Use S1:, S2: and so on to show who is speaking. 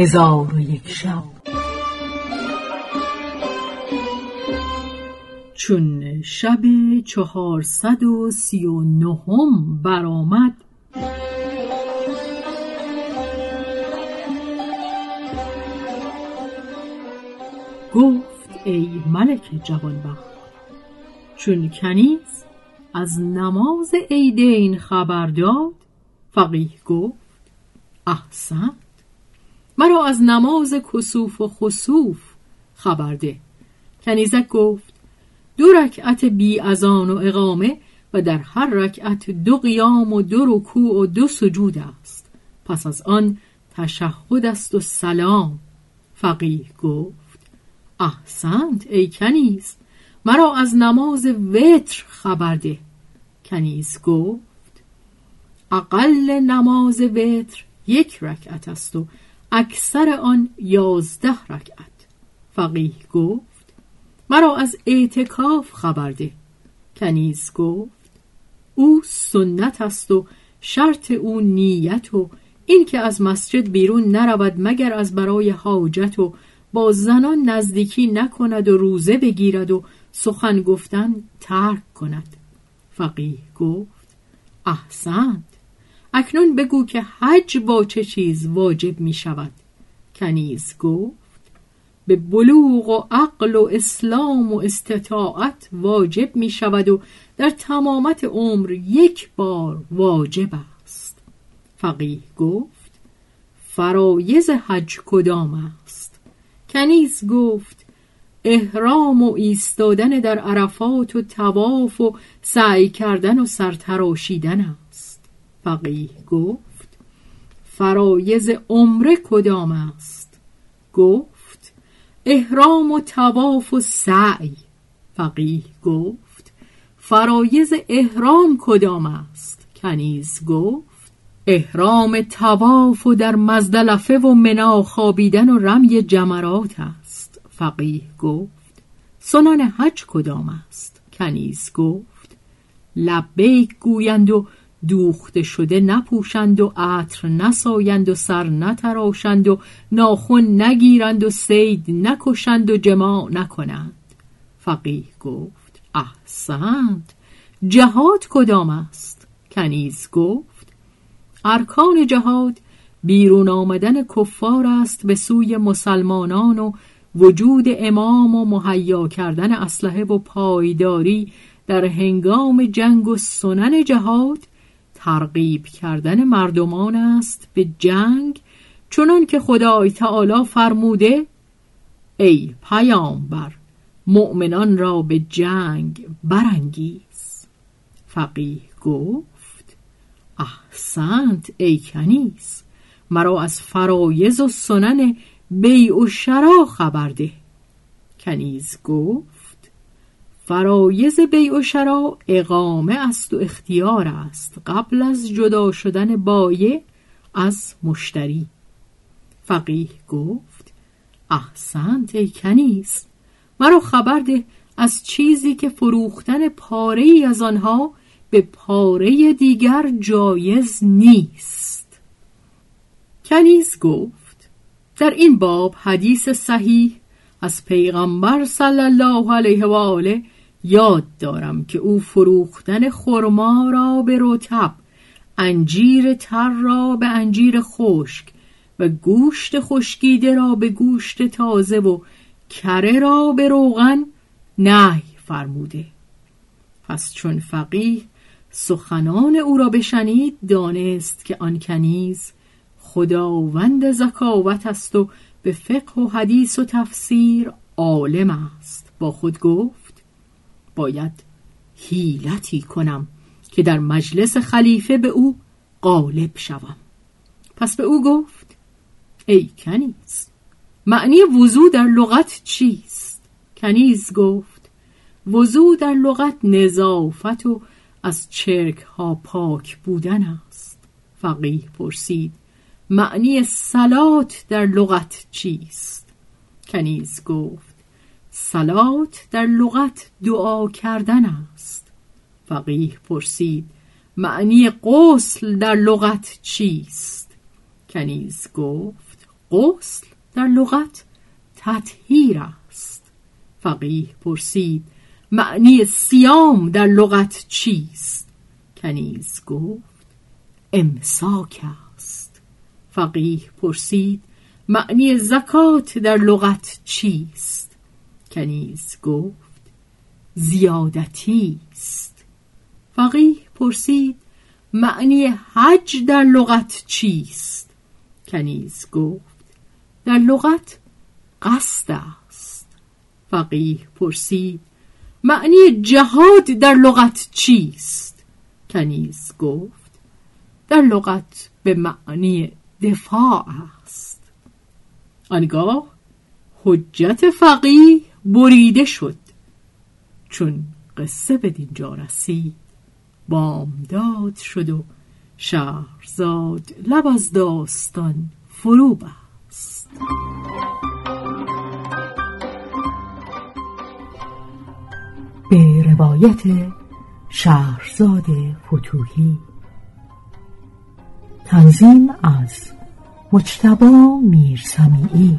S1: هزار و یک شب. چون شب چهارصد و سی و نهم برآمد گفت ای ملک جوانبخت چون کنیز از نماز عیدین خبر داد فقیه گفت احسنت مرا از نماز کسوف و خسوف خبر ده کنیزک گفت دو رکعت بی ازان و اقامه و در هر رکعت دو قیام و دو رکوع و دو سجود است. پس از آن تشهد است و سلام. فقیه گفت احسنت ای کنیز مرا از نماز وتر خبر ده کنیز گفت اقل نماز وتر یک رکعت است و اکثر آن یازده رکعت. فقیه گفت مرا از اعتکاف خبر ده. کنیز گفت او سنت است و شرط او نیت و این که از مسجد بیرون نرود مگر از برای حاجت و با زنان نزدیکی نکند و روزه بگیرد و سخن گفتن ترک کند. فقیه گفت احسنت. اکنون بگو که حج با چه چیز واجب می شود. کنیز گفت به بلوغ و عقل و اسلام و استطاعت واجب می شود و در تمامت عمر یک بار واجب است. فقیه گفت فرایز حج کدام است؟ کنیز گفت احرام و ایستادن در عرفات و تواف و سعی کردن و سرتراشیدن است. فقیه گفت فرایز عمره کدام است؟ گفت احرام و تواف و سعی. فقیه گفت فرایز احرام کدام است؟ کنیز گفت احرام تواف و در مزدلفه و منا خوابیدن و رمی جمرات است. فقیه گفت سنان حج کدام است؟ کنیز گفت لبیک گویند و دوخته شده نپوشند و عطر نسایند و سر نتراشند و ناخن نگیرند و سید نکشند و جماع نکنند. فقیه گفت احسنت جهاد کدام است؟ کنیز گفت ارکان جهاد بیرون آمدن کفار است به سوی مسلمانان و وجود امام و مهیا کردن اسلحه و پایداری در هنگام جنگ و سنن جهاد ترغیب کردن مردمان است به جنگ چنان که خدای تعالی فرموده ای پیامبر مؤمنان را به جنگ برانگیز. فقیه گفت احسنت ای کنیز مرا از فرایز و سنن بیع و شرا خبر ده. کنیز گفت فرایز بیع و شرا اقامه است و اختیار است قبل از جدا شدن بایع از مشتری. فقیه گفت احسنت ای کنیز مرا خبر ده از چیزی که فروختن پاره ای از آنها به پاره دیگر جایز نیست. کنیز گفت در این باب حدیث صحیح از پیغمبر صلی الله علیه و آله یاد دارم که او فروختن خرما را به رطب انجیر تر را به انجیر خشک و گوشت خشکیده را به گوشت تازه و کره را به روغن نهی فرموده. پس چون فقیه سخنان او را بشنید دانست که آن کنیز خداوند زکاوت است و به فقه و حدیث و تفسیر عالم است. با خود گفت باید حیلتی کنم که در مجلس خلیفه به او غالب شوم. پس به او گفت ای کنیز معنی وضوع در لغت چیست؟ کنیز گفت وضوع در لغت نظافت و از چرک ها پاک بودن است. فقیه پرسید معنی سلات در لغت چیست؟ کنیز گفت سلات در لغت دعا کردن است. فقیه پرسید معنی غسل در لغت چیست؟ کنیز گفت غسل در لغت تطهیر است. فقیه پرسید معنی سیام در لغت چیست؟ کنیز گفت امساک است. فقیه پرسید معنی زکات در لغت چیست؟ کنیز گفت زیادتی است. فقیه پرسید معنی حج در لغت چیست؟ کنیز گفت در لغت قصد است. فقیه پرسید معنی جهاد در لغت چیست؟ کنیز گفت در لغت به معنی دفاع است. آنگاه حجت فقیه بریده شد. چون قصه به دینجا رسید بامداد شد و شهرزاد لب از داستان فرو بست.
S2: به روایت شهرزاد فتوهی تنظیم از مجتبا میرسمیعی.